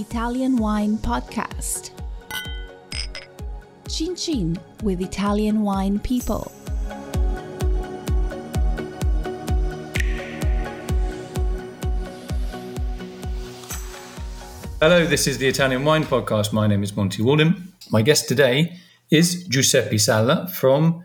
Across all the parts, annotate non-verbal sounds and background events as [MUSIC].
Italian Wine Podcast. Chin Chin with Italian Wine People. Hello, this is the Italian Wine Podcast. My name is Monty Waldin. My guest today is Giuseppe Sala from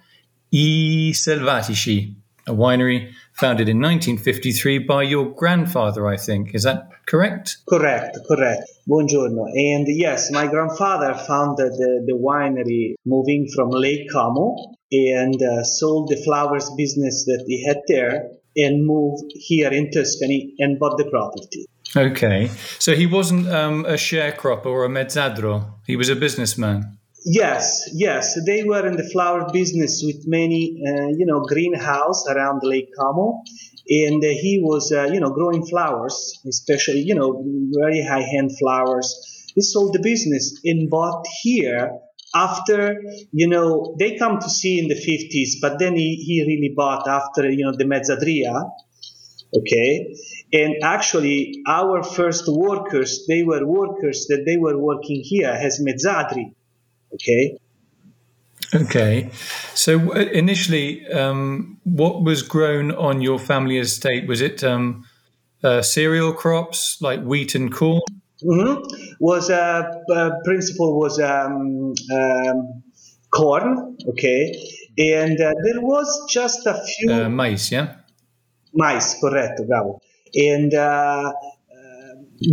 I Selvatici, a winery founded in 1953 by your grandfather, I think. Is that correct? Correct, correct. Buongiorno. And yes, my grandfather founded the, the winery moving from Lake Como and uh, sold the flowers business that he had there and moved here in Tuscany and bought the property. Okay. So he wasn't um, a sharecropper or a mezzadro, he was a businessman. Yes, yes, they were in the flower business with many, uh, you know, greenhouse around Lake Como, and uh, he was, uh, you know, growing flowers, especially, you know, very high-end flowers. He sold the business and bought here after, you know, they come to see in the 50s, but then he, he really bought after, you know, the Mezzadria, okay? And actually our first workers they were workers that they were working here as mezzadri Okay. Okay. So uh, initially, um, what was grown on your family estate? Was it um, uh, cereal crops like wheat and corn? Mm-hmm. Was uh, uh, principal was um, um, corn. Okay, and uh, there was just a few uh, mice. Yeah. Mice, correct, bravo. And uh,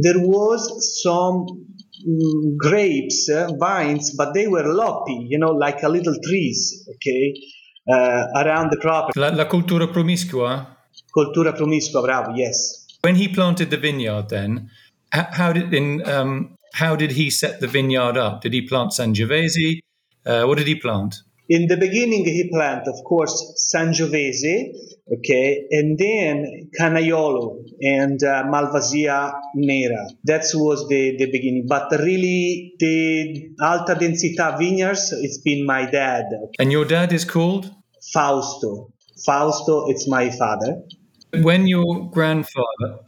there was some grapes, uh, vines, but they were loppy, you know, like a little trees, okay, uh, around the property. La, la cultura promiscua? Cultura promiscua, bravo, yes. When he planted the vineyard, then, how, did in um, how did he set the vineyard up? Did he plant Sangiovese? Uh, what did he plant? In the beginning, he planted, of course, Sangiovese, okay, and then Canaiolo and uh, Malvasia Nera. That was the, the beginning. But really, the Alta Densità vineyards, it's been my dad. And your dad is called? Fausto. Fausto, it's my father. When your grandfather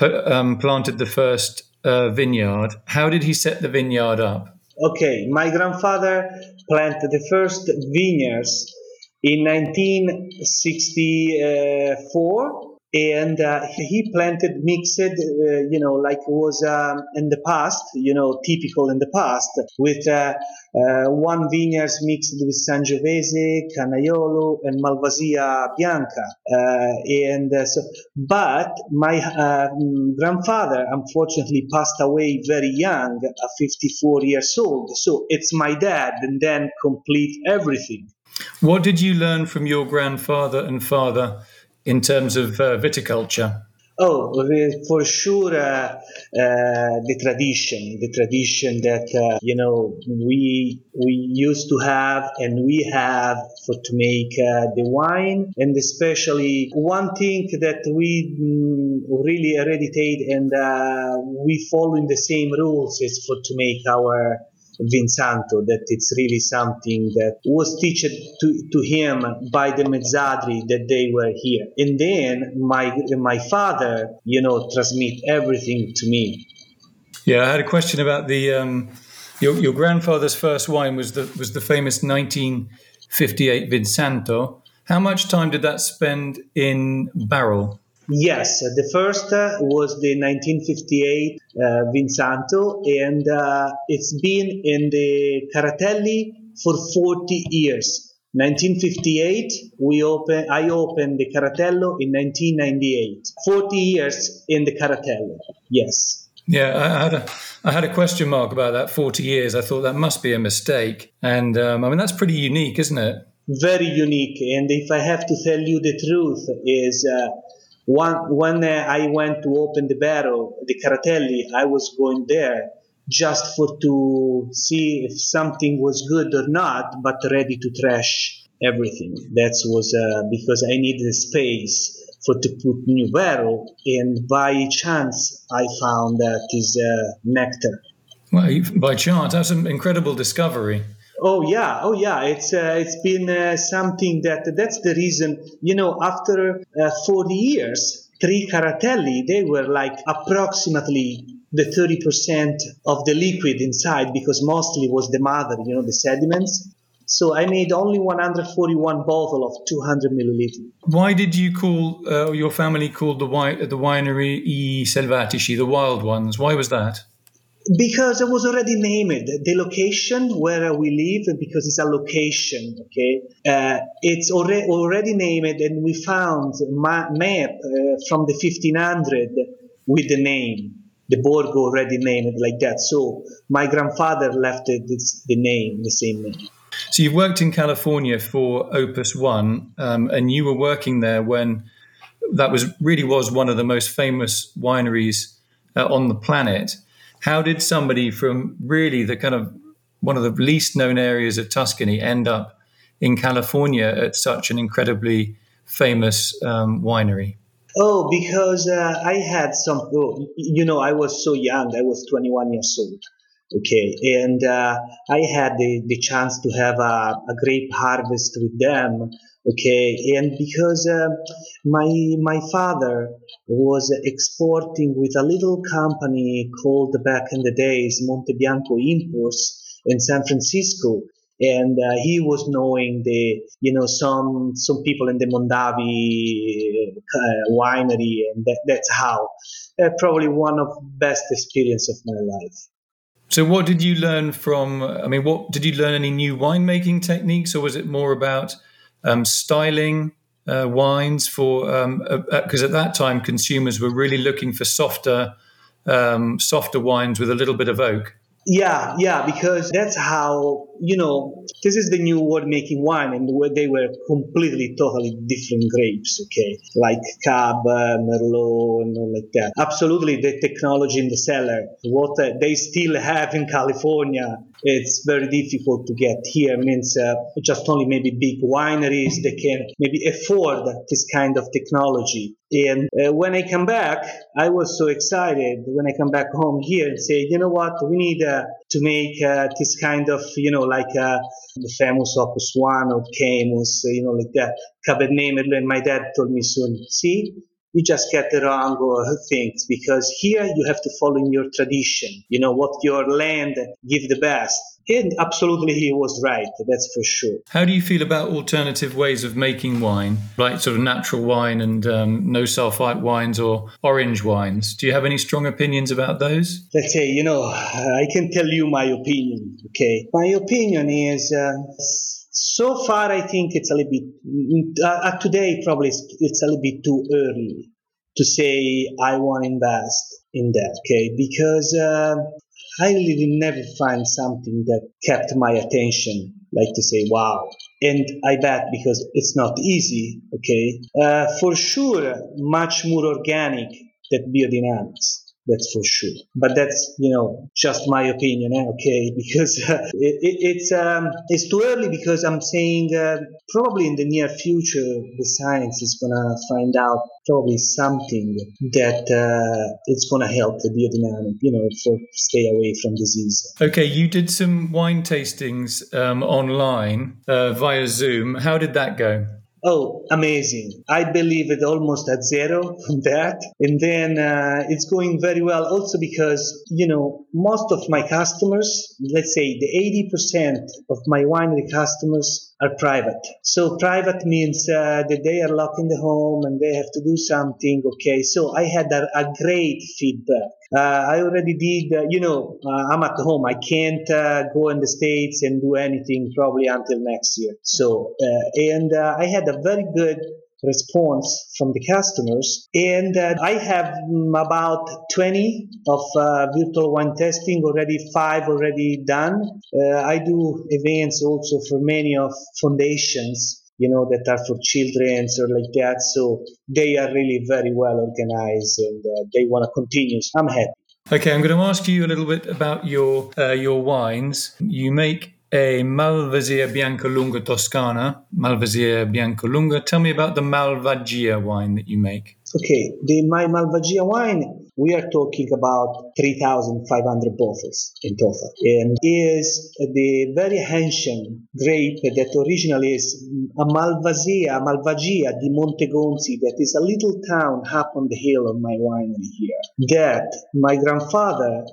um, planted the first uh, vineyard, how did he set the vineyard up? Okay, my grandfather planted the first vineyards in 1964 and uh, he planted mixed uh, you know like was um, in the past you know typical in the past with uh, uh one vineyards mixed with sangiovese canaiolo and malvasia bianca. Uh, and uh, so but my grandfather unfortunately passed away very young at 54 years old. So it's my dad and then complete everything. What did you learn from your grandfather and father in terms of uh, viticulture? Oh, for sure, uh, uh, the tradition, the tradition that uh, you know we we used to have and we have for to make uh, the wine, and especially one thing that we mm, really hereditate and uh, we follow in the same rules is for to make our Vinsanto that it's really something that was taught to, to him by the Mezzadri that they were here. And then my my father, you know, transmit everything to me. Yeah, I had a question about the um, your your grandfather's first wine was the was the famous 1958 Vinsanto. How much time did that spend in barrel? Yes, the first uh, was the 1958 uh, Vinsanto, and uh, it's been in the Caratelli for 40 years. 1958, we open, I opened the Caratello in 1998. 40 years in the Caratello, yes. Yeah, I had a I had a question mark about that 40 years. I thought that must be a mistake, and um, I mean that's pretty unique, isn't it? Very unique. And if I have to tell you the truth, is uh, one, when uh, I went to open the barrel, the Caratelli, I was going there just for to see if something was good or not, but ready to trash everything. That was uh, because I needed space for to put new barrel, and by chance I found that is uh, nectar. Well, by chance, that's an incredible discovery. Oh yeah, oh yeah. It's uh, it's been uh, something that that's the reason. You know, after uh, 40 years, three Caratelli they were like approximately the 30% of the liquid inside because mostly was the mother, you know, the sediments. So I made only 141 bottle of 200 milliliters. Why did you call uh, your family called the wi- the winery I Selvatici, the wild ones? Why was that? Because it was already named the location where we live because it's a location. Okay, uh, it's already already named, and we found ma- map uh, from the 1500 with the name. The Borgo already named like that. So my grandfather left it, the name, the same name. So you've worked in California for Opus One, um, and you were working there when that was really was one of the most famous wineries uh, on the planet. How did somebody from really the kind of one of the least known areas of Tuscany end up in California at such an incredibly famous um, winery? Oh, because uh, I had some, oh, you know, I was so young. I was 21 years old. Okay, and uh, I had the, the chance to have a, a grape harvest with them. Okay, and because uh, my my father was exporting with a little company called back in the days Montebianco Imports in San Francisco, and uh, he was knowing the you know some some people in the Mondavi uh, winery, and that, that's how uh, probably one of best experience of my life. So, what did you learn from? I mean, what did you learn any new winemaking techniques, or was it more about um, styling uh, wines for? Because um, uh, at that time, consumers were really looking for softer, um, softer wines with a little bit of oak. Yeah, yeah, because that's how you know this is the new world making wine, and they were completely, totally different grapes. Okay, like Cab, uh, Merlot, and all like that. Absolutely, the technology in the cellar, what uh, they still have in California, it's very difficult to get here. Means uh, just only maybe big wineries they can maybe afford this kind of technology. And uh, when I come back, I was so excited when I come back home here and say, you know what, we need uh, to make uh, this kind of, you know, like uh, the famous Opus One or Caymus, you know, like that Cabernet Merlot. And my dad told me soon, see, you just get the wrong things because here you have to follow in your tradition. You know what your land give the best. And absolutely, he was right. That's for sure. How do you feel about alternative ways of making wine, like sort of natural wine and um, no sulfite wines or orange wines? Do you have any strong opinions about those? Let's say, you know, I can tell you my opinion. Okay, my opinion is. Uh, so far, I think it's a little bit, uh, uh, today probably it's, it's, a little bit too early to say I want to invest in that, okay? Because uh, I really never find something that kept my attention, like to say, wow. And I bet because it's not easy, okay? Uh, for sure, much more organic than biodynamics that's for sure. But that's you know just my opinion, eh? okay? [LAUGHS] Because uh, it, it, it's um, it's too early because I'm saying uh, probably in the near future the science is gonna find out probably something that uh, it's gonna help the biodynamic, you know, for stay away from disease. Okay, you did some wine tastings um, online uh, via Zoom. How did that go? Oh, amazing. I believe it almost at zero [LAUGHS] from that. And then uh, it's going very well also because, you know, most of my customers, let's say the 80% of my winery customers are private. So private means uh, that they are locked in the home and they have to do something. Okay. So I had a, a great feedback. Uh, I already did, uh, you know, uh, I'm at home. I can't uh, go in the States and do anything probably until next year. So, uh, and I had a very good response from the customers. And uh, I have um, about 20 of uh, virtual wine testing already, five already done. Uh, I do events also for many of foundations you know, that are for children or like that. So they are really very well organized and uh, they want to continue. So I'm happy. Okay, I'm going to ask you a little bit about your uh, your wines. You make a Malvasia Bianca Lunga Toscana, Malvasia Bianca Lunga. Tell me about the Malvagia wine that you make. Okay, the my Malvagia wine we are talking about 3,500 bottles in total. And is the very ancient grape that originally is a Malvasia, Malvagia di Montegonzi, that is a little town up on the hill of my winery here. That my grandfather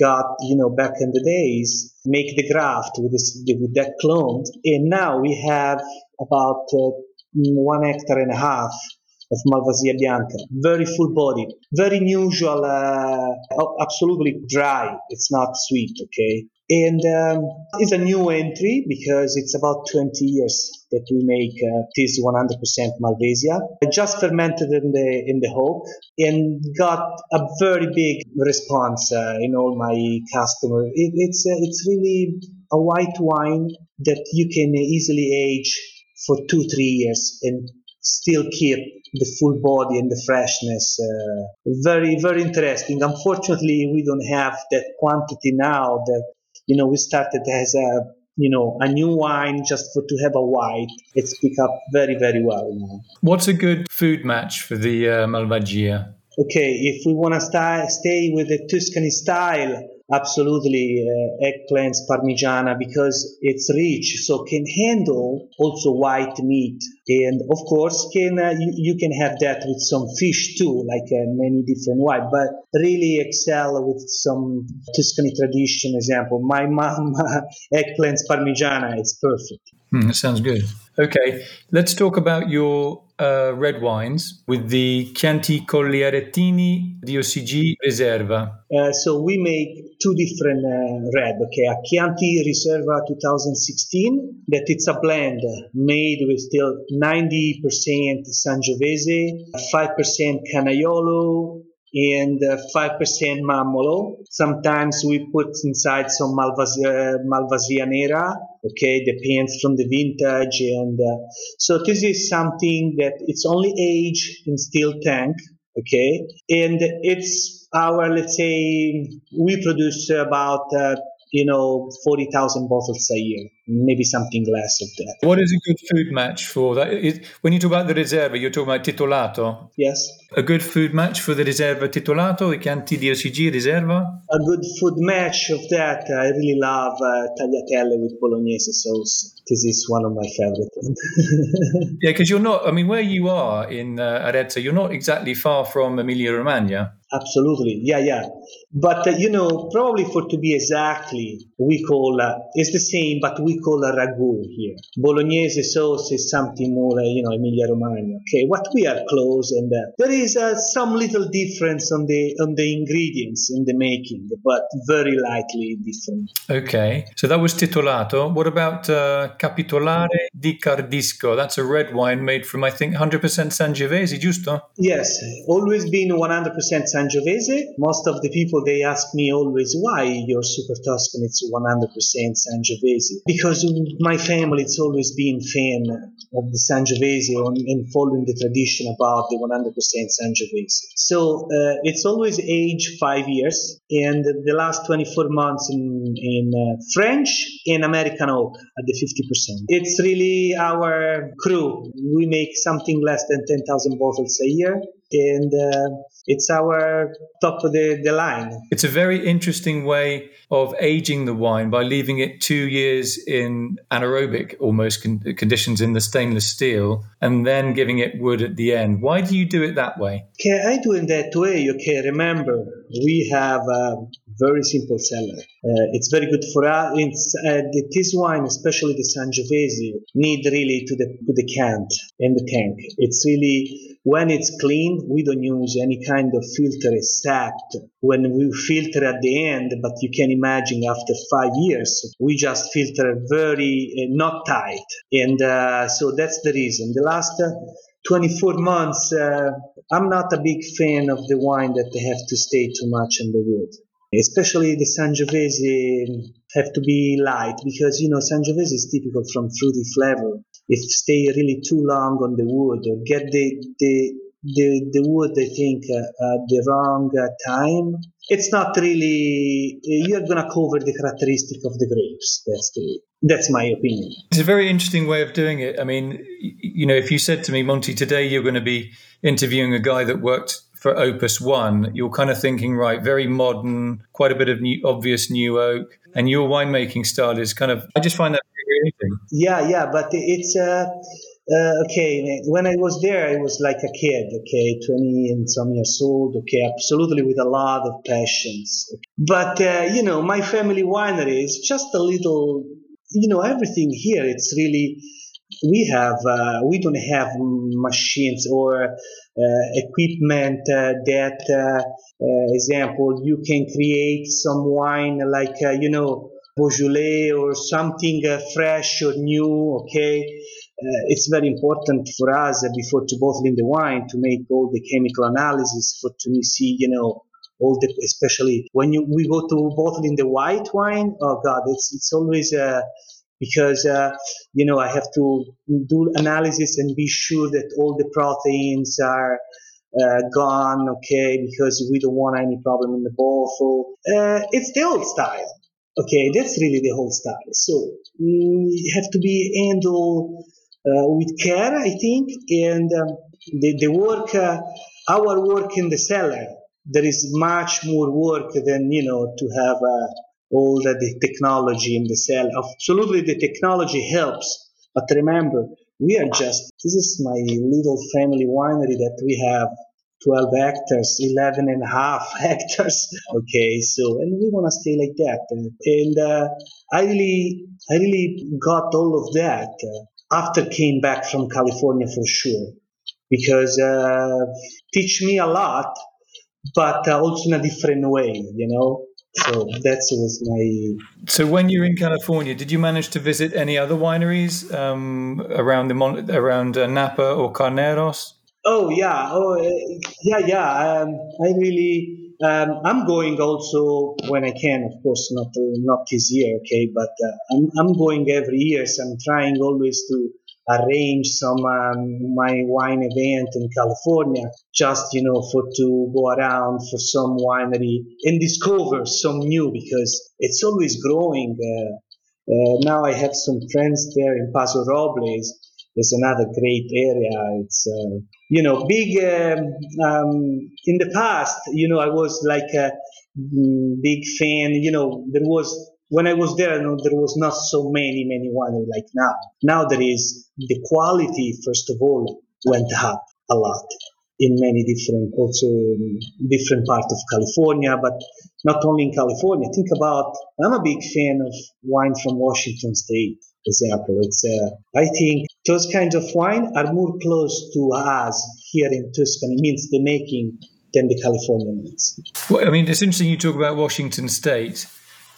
got, you know, back in the days, make the graft with, this, with that clone. And now we have about uh, one hectare and a half of Malvasia Bianca. Very full body, very unusual, uh, absolutely dry. It's not sweet, okay? And um, it's a new entry because it's about 20 years that we make uh, this 100% Malvasia. I just fermented in the in the oak and got a very big response uh, in all my customers. It, it's uh, it's really a white wine that you can easily age for two three years and still keep the full body and the freshness. Uh, very, very interesting. Unfortunately, we don't have that quantity now that, you know, we started as a, you know, a new wine just for to have a white. It's picked up very, very well now. What's a good food match for the uh, Malvagia? Okay, if we want to stay with the Tuscany style, absolutely uh, eggplants parmigiana because it's rich so can handle also white meat. And of course can uh, you, you, can have that with some fish too like uh, many different white but really excel with some tuscany tradition. Example my mom [LAUGHS] eggplants parmigiana is perfect. Mm, sounds good. Okay let's talk about your uh, red wines with the Chianti Colli Aretini DOCG Reserva. Uh, so we make two different uh, red. Okay, a Chianti Reserva 2016 that it's a blend made with still 90% Sangiovese, 5% Canaiolo, and 5% uh, Mammolo. Sometimes we put inside some Malvasia, Malvasia Nera, okay, depends from the vintage. And uh, so this is something that it's only aged in steel tank, okay, and it's our, let's say, we produce about uh, you know, 40,000 bottles a year, maybe something less of that. What is a good food match for that? Is, when you talk about the Reserva, you're talking about Titolato? Yes. A good food match for the Reserva Titolato, the Chianti DOCG Reserva? A good food match of that, I really love uh, tagliatelle with bolognese sauce. This is one of my favorites. [LAUGHS] yeah, because you're not, I mean, where you are in uh, Arezzo, you're not exactly far from Emilia Romagna. Absolutely. Yeah, yeah. But, uh, you know, probably for to be exactly, we call, uh, it's the same, but we call a ragu here. Bolognese sauce is something more, uh, you know, Emilia Romagna. Okay, what we are close and uh, there is uh, some little difference on the on the ingredients in the making, but very lightly different. Okay, so that was titolato. What about uh, Capitolare di Cardisco? That's a red wine made from, I think, 100% Sangiovese, giusto? Yes, always been 100% Sangiovese. Most of the people they ask me always why your Super Tuscan it's 100% Sangiovese because my family it's always been fan of the Sangiovese and following the tradition about the 100% Sangiovese. So uh, it's always age five years, and the last 24 months in, in uh, French and American oak at the 50%. It's really our cru. We make something less than 10,000 bottles a year, and uh, it's our top of the, the line. It's a very interesting way of aging the wine by leaving it two years in anaerobic almost con- conditions in the stainless steel and then giving it wood at the end. Why do you do it that way? Okay, I do it that way. Okay, remember, we have a very simple cellar. Uh, it's very good for us. It's, uh, this wine, especially the Sangiovese, need really to the to the cant and the tank. It's really when it's clean, we don't use any kind of filter except when we filter at the end. But you can imagine after five years, we just filter very uh, not tight, and uh, so that's the reason. The last. Uh, 24 months, uh, I'm not a big fan of the wine that they have to stay too much in the wood especially the Sangiovese have to be light because you know Sangiovese is typical from fruity flavor. If stay really too long on the wood or get the the the, the wood, I think, uh, at the wrong uh, time, it's not really. You're gonna cover the characteristic of the grapes. That's the that's my opinion. It's a very interesting way of doing it. I mean, you know, if you said to me, Monty, today you're going to be interviewing a guy that worked for Opus One, you're kind of thinking, right, very modern, quite a bit of new, obvious new oak, and your winemaking style is kind of. I just find that. Yeah, yeah, but it's. Uh, uh, okay, when I was there, I was like a kid, okay, 20 and some years old, okay, absolutely with a lot of passions. But, uh, you know, my family winery is just a little, you know, everything here, it's really, we have, uh, we don't have machines or equipment uh, that, uh, example, you can create some wine like, you know, Beaujolais or something fresh or new, okay? uh, it's very important for us uh, before to bottling the wine to make all the chemical analysis for to see, you know, all the, especially when you, we go to bottling the white wine. Oh God, it's, it's always, uh, because, uh, you know, I have to do analysis and be sure that all the proteins are, uh, gone, okay, because we don't want any problem in the bottle. Uh, it's the old style. Okay, that's really the whole style. So you have to be handled uh, with care, I think, and um, the, the work, uh, our work in the cellar, there is much more work than, you know, to have uh, all the, the technology in the cell. Absolutely, the technology helps, but remember, we are just, this is my little family winery that we have 12 hectares, 11 and a half [LAUGHS] hectares. Okay, so, and we want to stay like that. And, and uh, I really, I really got all of that. Uh, after came back from California for sure, because uh, teach me a lot, but uh, also in a different way, you know. So that was my. So when you're in California, did you manage to visit any other wineries um, around the Mon- around uh, Napa or Carneros? Oh yeah, oh uh, yeah, yeah. Um, I really um, I'm going also when I can, of course, not uh, not this year, okay, but uh, I'm, I'm going every year. So I'm trying always to arrange some um, my wine event in California, just you know, for to go around for some winery and discover some new because it's always growing. Uh, uh now I have some friends there in Paso Robles is another great area. It's uh, you know big. Um, um, in the past, you know, I was like a mm, big fan. You know, there was when I was there, know, there was not so many many winery like now. Now there is the quality. First of all, went up a lot in many different also different parts of California, but not only in California. Think about I'm a big fan of wine from Washington State for example. It's uh, I think those kinds of wine are more close to us here in Tuscany, means the making than the Californians. Well, I mean, it's interesting you talk about Washington State.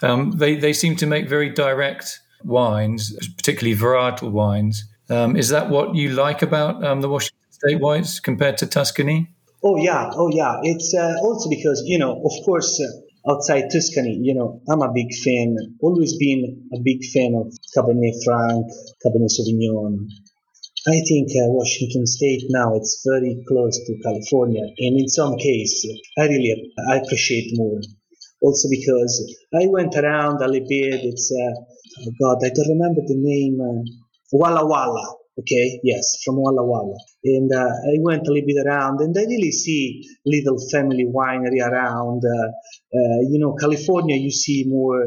Um, they they seem to make very direct wines, particularly varietal wines. Um, is that what you like about um, the Washington State wines compared to Tuscany? Oh yeah, oh yeah. It's uh, also because you know, of course. Uh, outside Tuscany, you know, I'm a big fan, always been a big fan of Cabernet Franc, Cabernet Sauvignon. I think uh, Washington State now it's very close to California, and in some case, I really I appreciate more. Also because I went around a little bit. It's uh, oh God, I don't remember the name. Uh, Walla Walla. Okay, yes, from Walla Walla. And uh, I went a little bit around and I really see little family winery around. Uh, uh, you know, California, you see more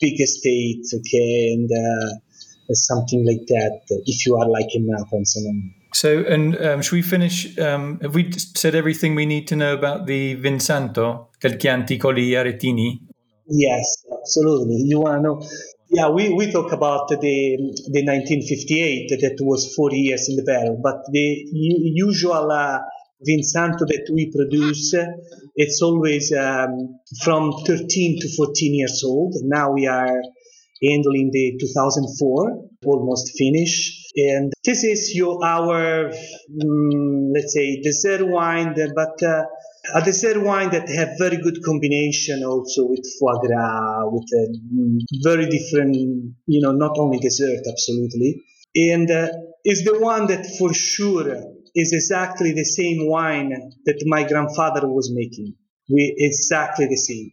big estates, okay, and uh, something like that if you are like in Napa and so and um, should we finish? Um, have we said everything we need to know about the Vinsanto del Chianti Colli Aretini? Yes, absolutely. You want to know yeah, we, we talk about the the 1958 that was 40 years in the barrel, but the usual uh, Vinsanto that we produce, it's always um, from 13 to 14 years old. Now we are handling the 2004, almost finished. And this is your our, um, let's say, dessert wine, but uh, a dessert wine that have very good combination also with foie gras, with a very different, you know, not only dessert, absolutely. And uh, is the one that for sure is exactly the same wine that my grandfather was making. We exactly the same.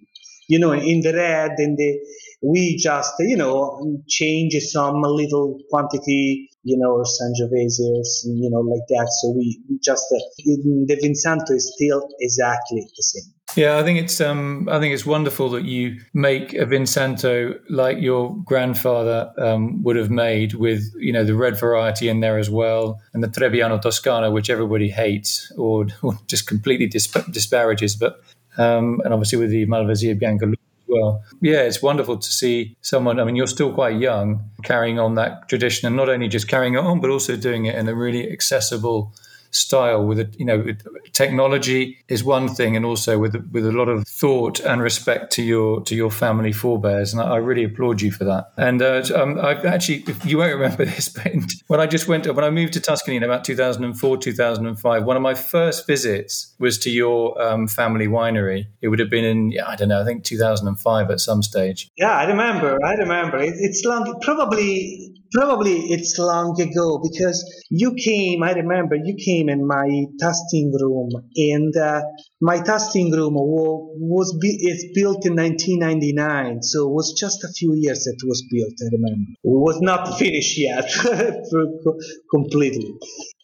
You know, in the red and the we just you know change some little quantity you know, or Sangiovese or you know like that. So we just uh, the Vinsanto is still exactly the same. Yeah, I think it's um, I think it's wonderful that you make a Vinsanto like your grandfather um, would have made, with you know the red variety in there as well, and the Trebbiano Toscano, which everybody hates or, or [LAUGHS] just completely disp- disparages, but um, and obviously with the Malvasia Bianca well. Yeah, it's wonderful to see someone. I mean, you're still quite young, carrying on that tradition, and not only just carrying it on, but also doing it in a really accessible style with it you know technology is one thing and also with with a lot of thought and respect to your to your family forebears. And I, I really applaud you for that. And uh, um, I actually you won't remember [LAUGHS] this but when I just went when I moved to Tuscany in about 2004 2005 one of my first visits was to your um, family winery. It would have been in yeah, I don't know I think 2005 at some stage. Yeah I remember I remember. It, it's long probably probably it's long ago because you came i remember you came in my testing room and uh, my testing room was, it's built in 1999 so it was just a few years that it was built i remember. It was not finished yet [LAUGHS] completely.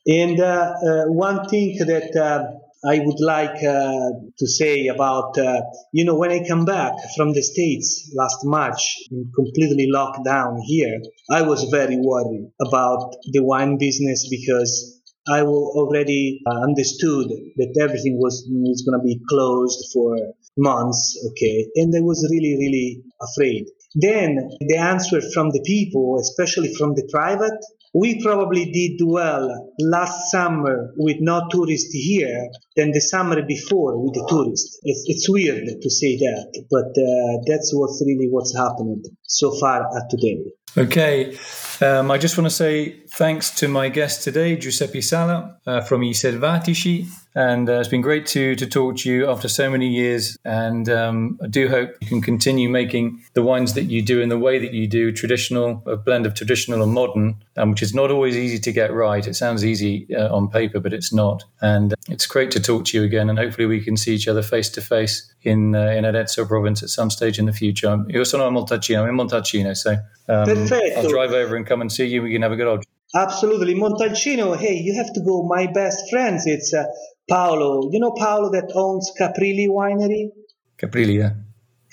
And uh, uh, one thing that uh, I would like uh, to say about, uh, you know, when I come back from the States last March, completely locked down here, I was very worried about the wine business because I already uh, understood that everything was, was going to be closed for months, okay, and I was really, really afraid. Then the answer from the people, especially from the private, we probably did well last summer with no tourists here than the summer before with the tourists. It's, it's weird to say that, but uh, that's what's really what's happened so far at today. Okay. Um, I just want to say thanks to my guest today, Giuseppe Sala uh, from I Selvatici. And uh, it's been great to, to talk to you after so many years. And um, I do hope you can continue making the wines that you do in the way that you do, traditional, a blend of traditional and modern, um, which is not always easy to get right. It sounds easy uh, on paper, but it's not. And it's great to talk to you again. And hopefully we can see each other face to face in uh, in Arezzo province at some stage in the future. Io sono a Montalcino, I'm in Montalcino, so um, I'll drive over and come and see you. We can have a good old. Absolutely, Montalcino. Hey, you have to go. My best friends, it's uh, Paolo. You know Paolo that owns Caprili Winery. Caprili, yeah.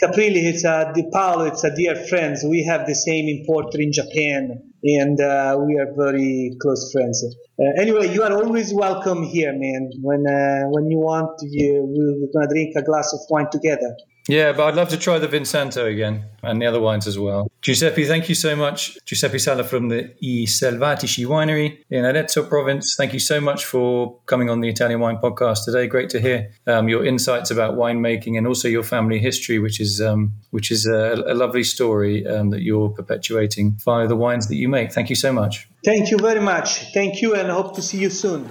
Caprili, it's a Paolo. It's a dear friends. We have the same importer in Japan, and uh, we are very close friends. Uh, anyway, you are always welcome here, man. When uh, when you want, you, we're gonna drink a glass of wine together. Yeah, but I'd love to try the Vinsanto again and the other wines as well. Giuseppe, thank you so much. Giuseppe Sala from the I Selvatici Winery in Arezzo province. Thank you so much for coming on the Italian Wine Podcast today. Great to hear um, your insights about winemaking and also your family history, which is um, which is a, a lovely story um, that you're perpetuating via the wines that you make. Thank you so much. Thank you very much. Thank you, and hope to see you soon.